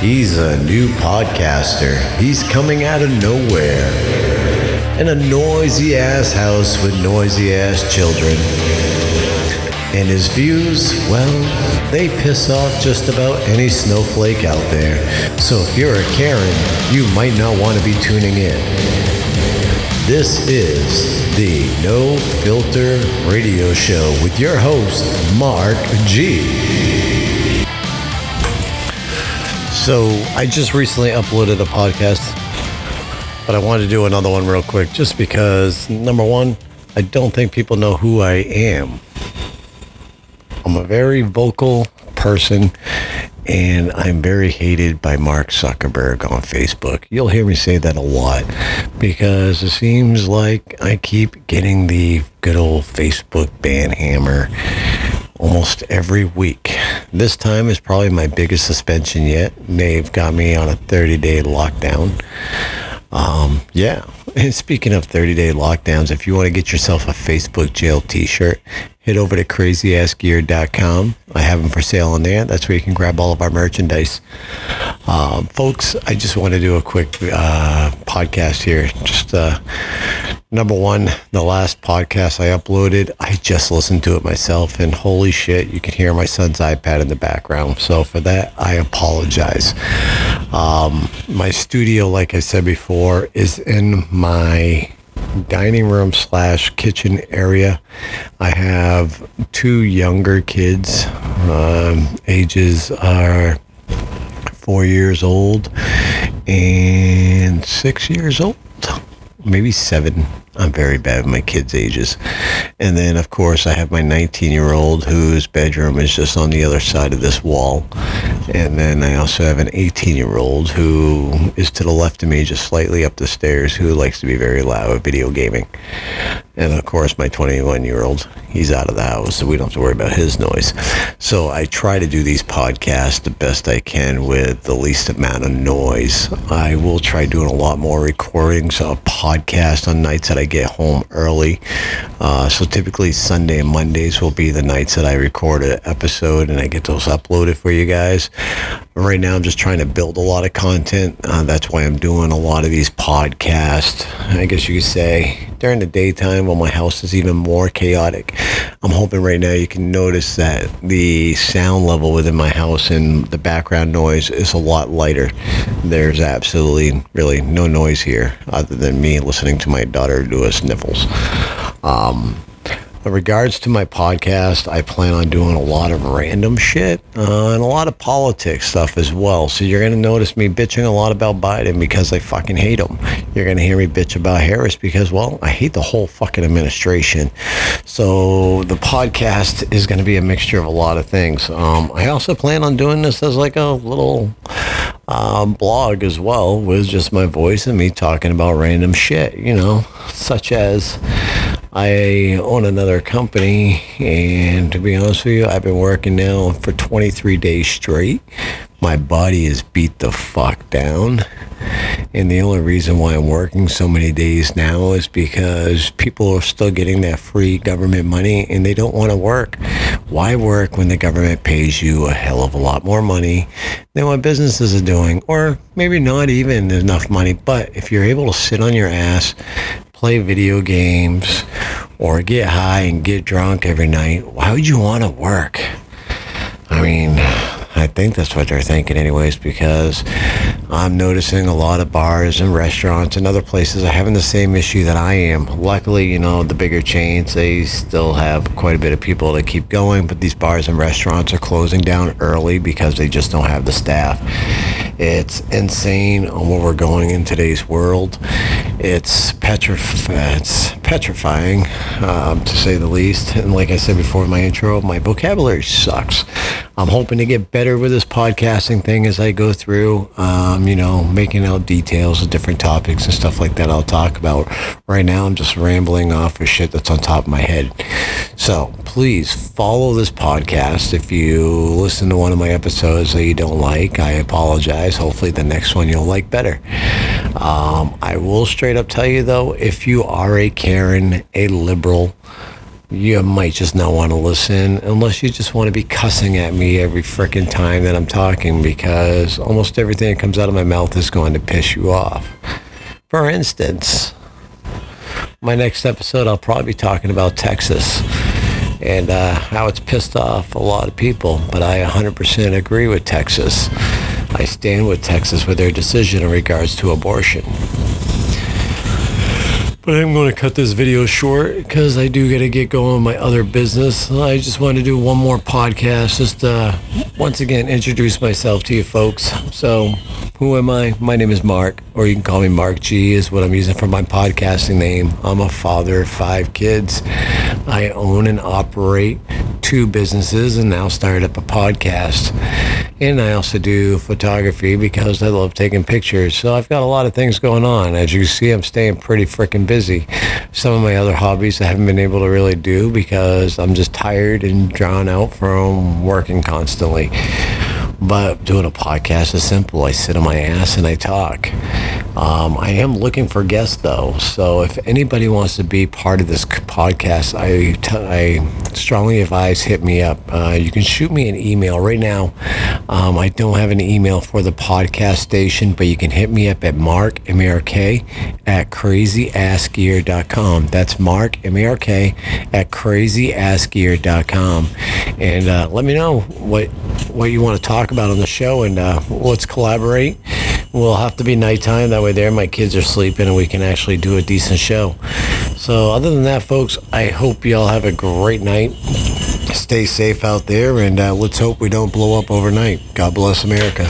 He's a new podcaster. He's coming out of nowhere. In a noisy ass house with noisy ass children. And his views, well, they piss off just about any snowflake out there. So if you're a Karen, you might not want to be tuning in. This is the No Filter Radio Show with your host, Mark G. So I just recently uploaded a podcast, but I wanted to do another one real quick just because, number one, I don't think people know who I am. I'm a very vocal person and I'm very hated by Mark Zuckerberg on Facebook. You'll hear me say that a lot because it seems like I keep getting the good old Facebook ban hammer almost every week. This time is probably my biggest suspension yet. They've got me on a 30 day lockdown. Um, yeah. And speaking of 30 day lockdowns, if you want to get yourself a Facebook jail t shirt, head over to crazyassgear.com. I have them for sale on there. That's where you can grab all of our merchandise. Um, folks, I just want to do a quick uh, podcast here. Just uh, number one, the last podcast I uploaded, I just listened to it myself, and holy shit, you can hear my son's iPad in the background. So for that, I apologize. Um, my studio, like I said before, is in my dining room slash kitchen area. I have two younger kids. Um, ages are four years old and six years old, maybe seven. I'm very bad with my kids' ages. And then, of course, I have my 19 year old whose bedroom is just on the other side of this wall. And then I also have an 18 year old who is to the left of me, just slightly up the stairs, who likes to be very loud with video gaming. And of course, my 21 year old, he's out of the house, so we don't have to worry about his noise. So I try to do these podcasts the best I can with the least amount of noise. I will try doing a lot more recordings of podcasts on nights that I get home early. Uh, so typically Sunday and Mondays will be the nights that I record an episode and I get those uploaded for you guys. Right now, I'm just trying to build a lot of content. Uh, that's why I'm doing a lot of these podcasts. I guess you could say during the daytime when my house is even more chaotic. I'm hoping right now you can notice that the sound level within my house and the background noise is a lot lighter. There's absolutely really no noise here other than me listening to my daughter do a sniffles. Um, in regards to my podcast, I plan on doing a lot of random shit uh, and a lot of politics stuff as well. So you're going to notice me bitching a lot about Biden because I fucking hate him. You're going to hear me bitch about Harris because, well, I hate the whole fucking administration. So the podcast is going to be a mixture of a lot of things. Um, I also plan on doing this as like a little um, blog as well with just my voice and me talking about random shit, you know, such as I own another company, and to be honest with you, I've been working now for 23 days straight. My body is beat the fuck down. And the only reason why I'm working so many days now is because people are still getting that free government money and they don't want to work. Why work when the government pays you a hell of a lot more money than what businesses are doing? Or maybe not even enough money. But if you're able to sit on your ass, play video games, or get high and get drunk every night, why would you want to work? I mean, I think that's what they're thinking, anyways, because I'm noticing a lot of bars and restaurants and other places are having the same issue that I am. Luckily, you know, the bigger chains, they still have quite a bit of people that keep going, but these bars and restaurants are closing down early because they just don't have the staff. It's insane on where we're going in today's world. It's, petrif- it's petrifying, um, to say the least. And like I said before in my intro, my vocabulary sucks. I'm hoping to get better with this podcasting thing as I go through, um, you know, making out details of different topics and stuff like that I'll talk about. Right now, I'm just rambling off of shit that's on top of my head. So please follow this podcast. If you listen to one of my episodes that you don't like, I apologize. Hopefully, the next one you'll like better. Um, I will straight up tell you, though, if you are a Karen, a liberal, you might just not want to listen unless you just want to be cussing at me every freaking time that I'm talking because almost everything that comes out of my mouth is going to piss you off. For instance, my next episode, I'll probably be talking about Texas and uh, how it's pissed off a lot of people, but I 100% agree with Texas. I stand with Texas with their decision in regards to abortion. But I'm going to cut this video short because I do got to get going with my other business. I just want to do one more podcast just to once again introduce myself to you folks. So, who am I? My name is Mark, or you can call me Mark G, is what I'm using for my podcasting name. I'm a father of five kids. I own and operate two businesses and now started up a podcast. And I also do photography because I love taking pictures. So I've got a lot of things going on. As you see, I'm staying pretty freaking busy. Some of my other hobbies I haven't been able to really do because I'm just tired and drawn out from working constantly. But doing a podcast is simple. I sit on my ass and I talk. Um, I am looking for guests though. So if anybody wants to be part of this podcast, I, t- I strongly advise hit me up. Uh, you can shoot me an email right now. Um, I don't have an email for the podcast station, but you can hit me up at mark, M-A-R-K, at crazyassgear.com. That's mark, M-A-R-K, at crazyassgear.com. And uh, let me know what, what you want to talk about on the show and uh, let's collaborate. We'll have to be nighttime. That way there my kids are sleeping and we can actually do a decent show. So other than that, folks, I hope y'all have a great night. Stay safe out there and uh, let's hope we don't blow up overnight. God bless America.